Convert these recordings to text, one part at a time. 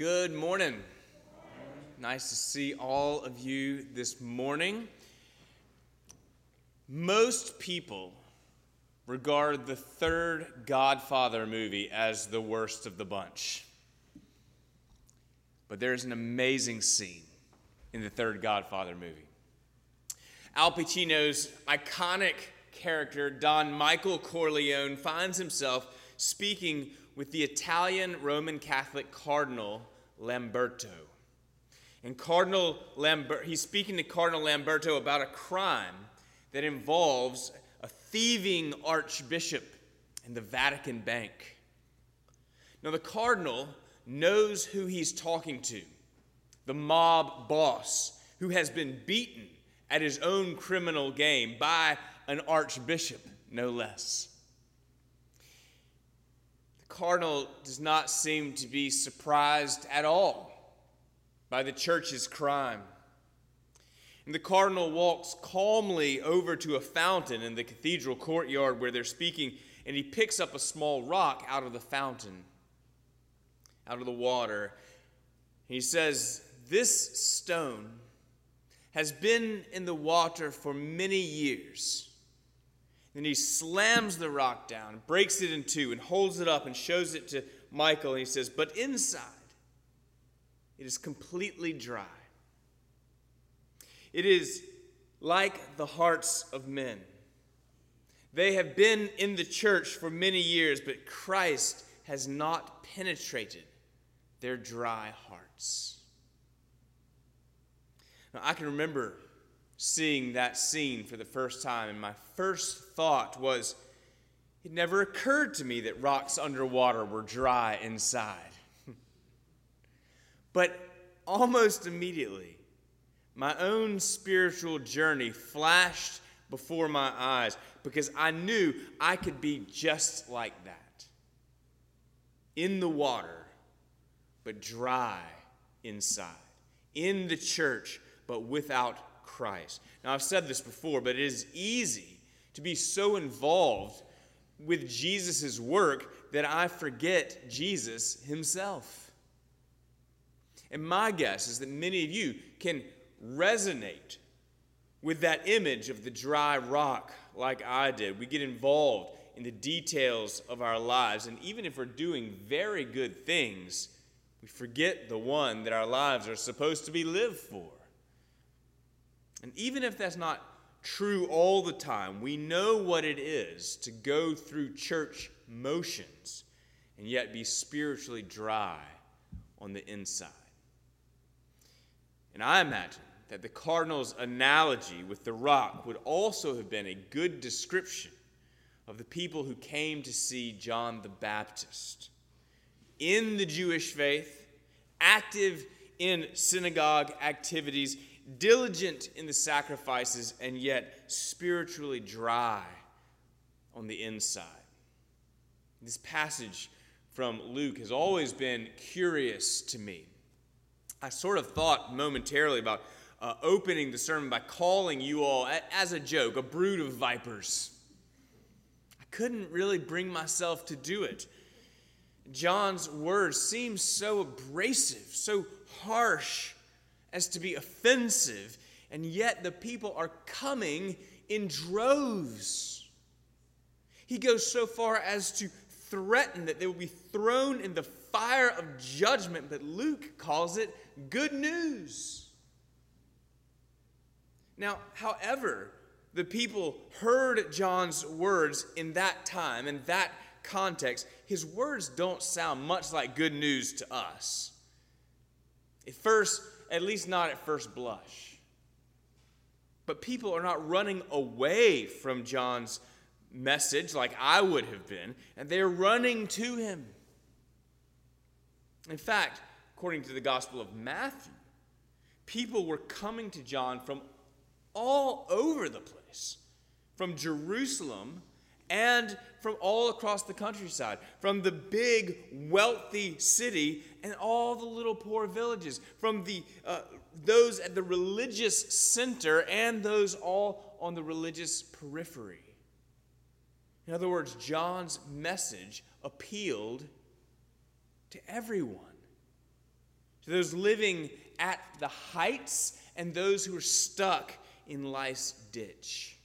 Good morning. Nice to see all of you this morning. Most people regard the third Godfather movie as the worst of the bunch. But there's an amazing scene in the third Godfather movie. Al Pacino's iconic character, Don Michael Corleone, finds himself speaking with the Italian Roman Catholic Cardinal Lamberto. And Cardinal Lambert, he's speaking to Cardinal Lamberto about a crime that involves a thieving archbishop in the Vatican Bank. Now, the cardinal knows who he's talking to the mob boss who has been beaten at his own criminal game by an archbishop, no less. Cardinal does not seem to be surprised at all by the church's crime. And the cardinal walks calmly over to a fountain in the cathedral courtyard where they're speaking, and he picks up a small rock out of the fountain, out of the water. He says, This stone has been in the water for many years. Then he slams the rock down, breaks it in two, and holds it up and shows it to Michael. And he says, But inside, it is completely dry. It is like the hearts of men. They have been in the church for many years, but Christ has not penetrated their dry hearts. Now, I can remember seeing that scene for the first time, and my first thought was it never occurred to me that rocks underwater were dry inside. but almost immediately, my own spiritual journey flashed before my eyes because I knew I could be just like that in the water, but dry inside, in the church, but without Christ. Now, I've said this before, but it is easy to be so involved with Jesus' work that I forget Jesus himself. And my guess is that many of you can resonate with that image of the dry rock like I did. We get involved in the details of our lives, and even if we're doing very good things, we forget the one that our lives are supposed to be lived for. And even if that's not true all the time, we know what it is to go through church motions and yet be spiritually dry on the inside. And I imagine that the cardinal's analogy with the rock would also have been a good description of the people who came to see John the Baptist. In the Jewish faith, active in synagogue activities, diligent in the sacrifices, and yet spiritually dry on the inside. This passage from Luke has always been curious to me. I sort of thought momentarily about uh, opening the sermon by calling you all, as a joke, a brood of vipers. I couldn't really bring myself to do it. John's words seem so abrasive, so harsh as to be offensive, and yet the people are coming in droves. He goes so far as to threaten that they will be thrown in the fire of judgment, but Luke calls it good news. Now, however, the people heard John's words in that time, in that context, his words don't sound much like good news to us. At first, at least not at first blush. But people are not running away from John's message like I would have been, and they're running to him. In fact, according to the Gospel of Matthew, people were coming to John from all over the place, from Jerusalem and from all across the countryside, from the big, wealthy city and all the little poor villages, from the, uh, those at the religious center and those all on the religious periphery. In other words, John's message appealed to everyone. to those living at the heights and those who are stuck in life's ditch.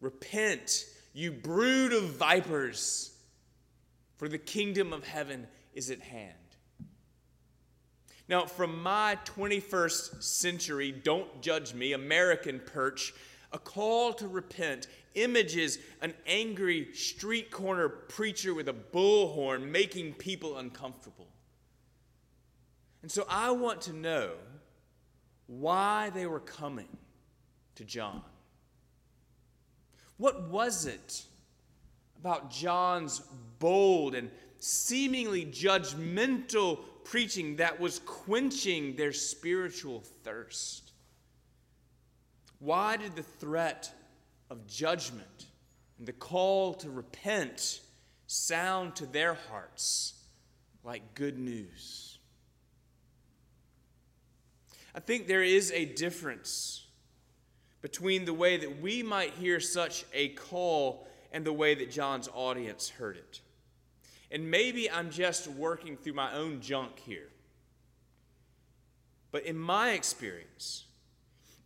Repent, you brood of vipers, for the kingdom of heaven is at hand. Now, from my 21st century, don't judge me, American perch, a call to repent images an angry street corner preacher with a bullhorn making people uncomfortable. And so I want to know why they were coming to John. What was it about John's bold and seemingly judgmental preaching that was quenching their spiritual thirst? Why did the threat of judgment and the call to repent sound to their hearts like good news? I think there is a difference between the way that we might hear such a call and the way that John's audience heard it. And maybe I'm just working through my own junk here. But in my experience,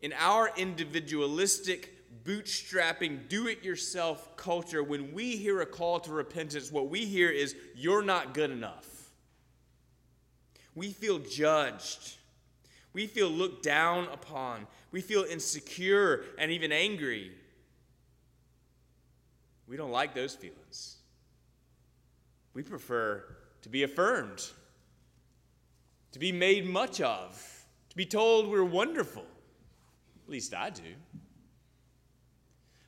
in our individualistic, bootstrapping, do it yourself culture, when we hear a call to repentance, what we hear is, You're not good enough. We feel judged. We feel looked down upon. We feel insecure and even angry. We don't like those feelings. We prefer to be affirmed, to be made much of, to be told we're wonderful. At least I do.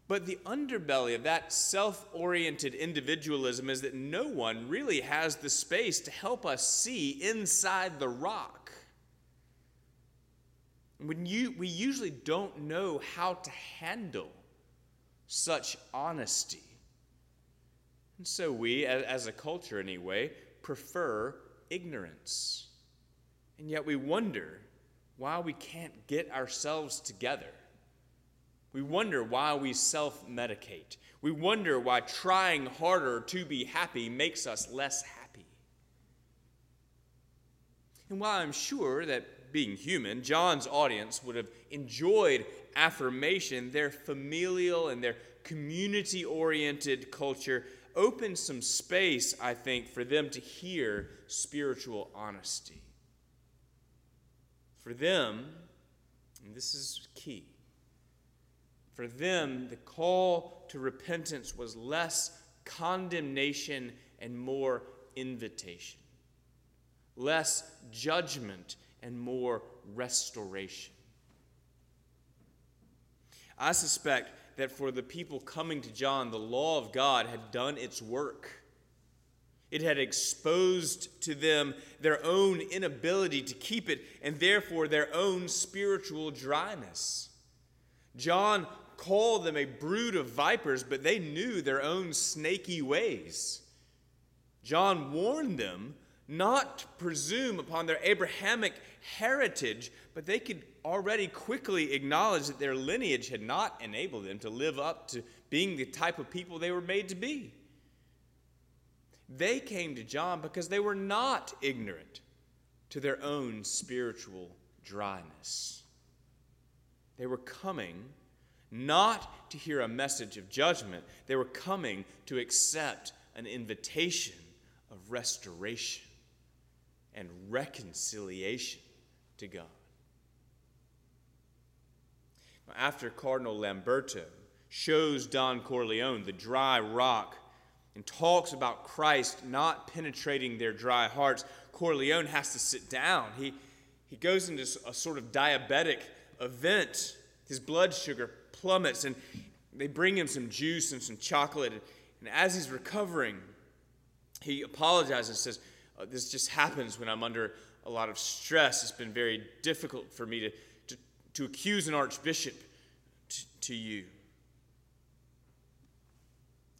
But the underbelly of that self oriented individualism is that no one really has the space to help us see inside the rock. When you, we usually don't know how to handle such honesty. And so we, as a culture anyway, prefer ignorance. And yet we wonder why we can't get ourselves together. We wonder why we self medicate. We wonder why trying harder to be happy makes us less happy. And while I'm sure that being human, John's audience would have enjoyed affirmation, their familial and their community oriented culture opened some space, I think, for them to hear spiritual honesty. For them, and this is key, for them, the call to repentance was less condemnation and more invitation, less judgment and more restoration. I suspect that for the people coming to John, the law of God had done its work. It had exposed to them their own inability to keep it and therefore their own spiritual dryness. John called them a brood of vipers, but they knew their own snaky ways. John warned them not to presume upon their Abrahamic heritage, but they could already quickly acknowledge that their lineage had not enabled them to live up to being the type of people they were made to be. They came to John because they were not ignorant to their own spiritual dryness. They were coming not to hear a message of judgment, they were coming to accept an invitation of restoration and reconciliation to God. After Cardinal Lamberto shows Don Corleone the dry rock and talks about Christ not penetrating their dry hearts, Corleone has to sit down. He, he goes into a sort of diabetic event. His blood sugar plummets, and they bring him some juice and some chocolate. And as he's recovering, he apologizes and says, uh, This just happens when I'm under a lot of stress. It's been very difficult for me to, to, to accuse an archbishop to you.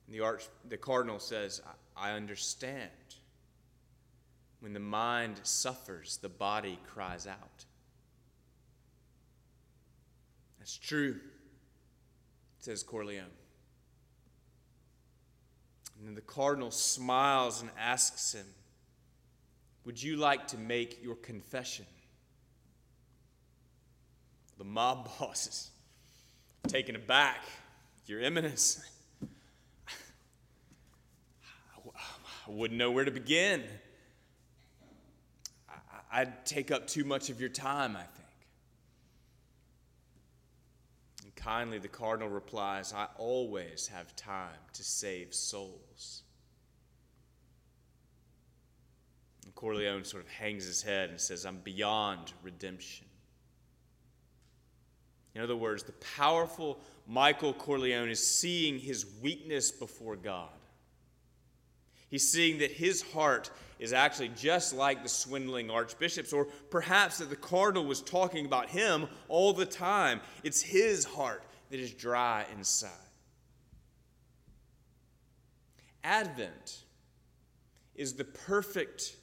And the, arch, the cardinal says, I, I understand. When the mind suffers, the body cries out. That's true, says Corleone. And then the cardinal smiles and asks him, would you like to make your confession? The mob bosses taken aback. Your Eminence. I wouldn't know where to begin. I'd take up too much of your time, I think. And kindly, the cardinal replies, I always have time to save souls. And Corleone sort of hangs his head and says, I'm beyond redemption. In other words, the powerful Michael Corleone is seeing his weakness before God. He's seeing that his heart is actually just like the swindling archbishop's, or perhaps that the cardinal was talking about him all the time. It's his heart that is dry inside. Advent is the perfect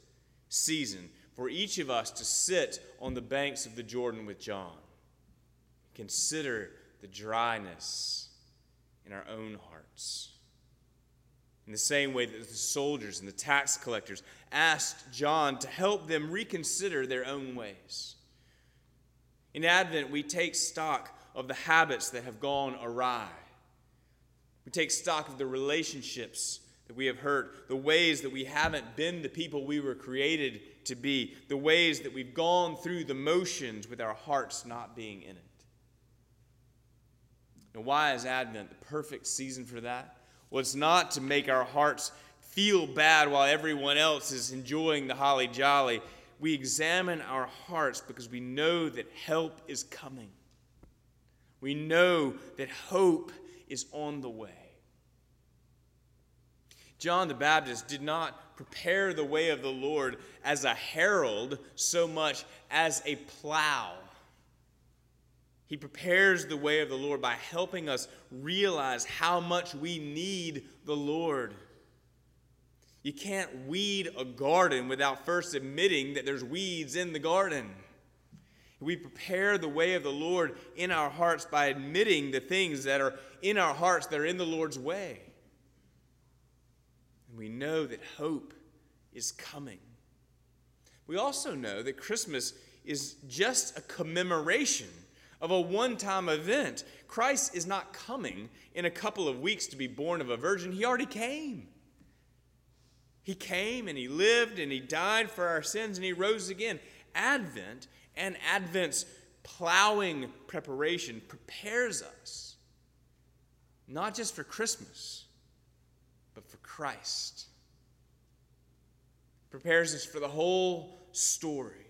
season for each of us to sit on the banks of the Jordan with John. Consider the dryness in our own hearts. In the same way that the soldiers and the tax collectors asked John to help them reconsider their own ways. In Advent, we take stock of the habits that have gone awry. We take stock of the relationships that we have hurt, the ways that we haven't been the people we were created to be, the ways that we've gone through the motions with our hearts not being in it. And why is Advent the perfect season for that? Well, it's not to make our hearts feel bad while everyone else is enjoying the holly jolly. We examine our hearts because we know that help is coming. We know that hope is on the way. John the Baptist did not prepare the way of the Lord as a herald so much as a plow he prepares the way of the Lord by helping us realize how much we need the Lord. You can't weed a garden without first admitting that there's weeds in the garden. We prepare the way of the Lord in our hearts by admitting the things that are in our hearts that are in the Lord's way. And we know that hope is coming. We also know that Christmas is just a commemoration of a one time event. Christ is not coming in a couple of weeks to be born of a virgin, He already came. He came and He lived and He died for our sins and He rose again. Advent and Advent's plowing preparation prepares us not just for Christmas, but for Christ. Prepares us for the whole story.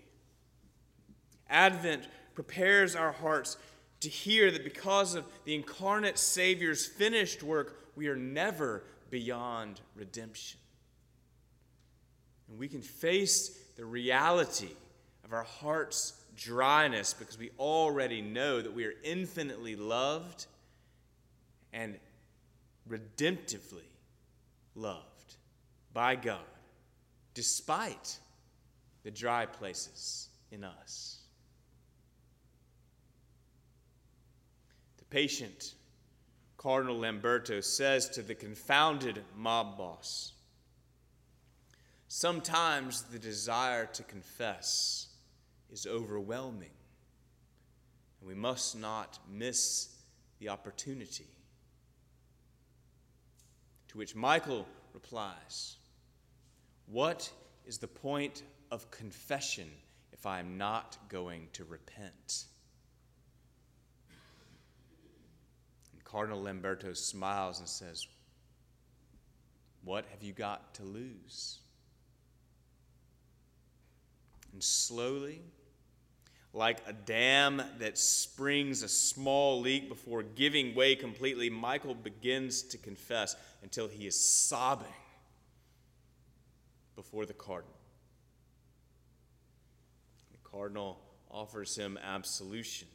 Advent prepares our hearts to hear that because of the incarnate Savior's finished work, we are never beyond redemption. And we can face the reality of our heart's dryness because we already know that we are infinitely loved and redemptively loved by God, despite the dry places in us. The patient Cardinal Lamberto says to the confounded mob boss Sometimes the desire to confess is overwhelming, and we must not miss the opportunity. To which Michael replies, What is the point of confession if I am not going to repent? And Cardinal Lamberto smiles and says, What have you got to lose? And slowly, like a dam that springs a small leak before giving way completely, Michael begins to confess until he is sobbing before the cardinal. The cardinal offers him absolution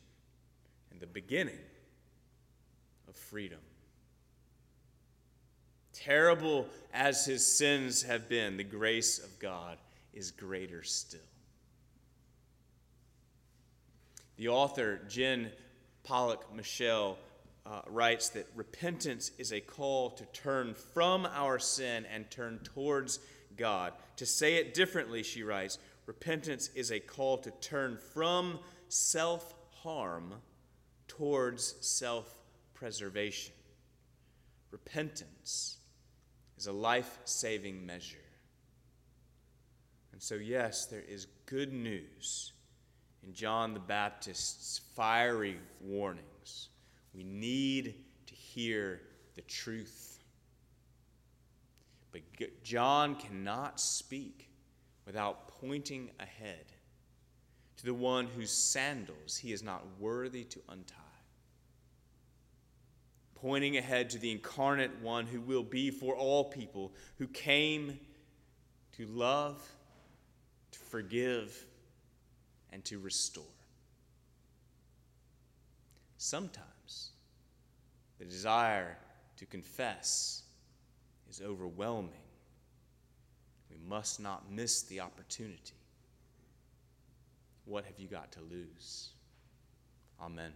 and the beginning of freedom. Terrible as his sins have been, the grace of God is greater still. The author, Jen Pollock Michel, uh, writes that repentance is a call to turn from our sin and turn towards God. To say it differently, she writes, repentance is a call to turn from self harm towards self preservation. Repentance is a life saving measure. And so, yes, there is good news in John the Baptist's fiery warnings. We need to hear the truth. But John cannot speak without pointing ahead to the one whose sandals he is not worthy to untie. Pointing ahead to the incarnate one who will be for all people, who came to love, to forgive, and to restore. Sometimes the desire to confess is overwhelming. We must not miss the opportunity. What have you got to lose? Amen.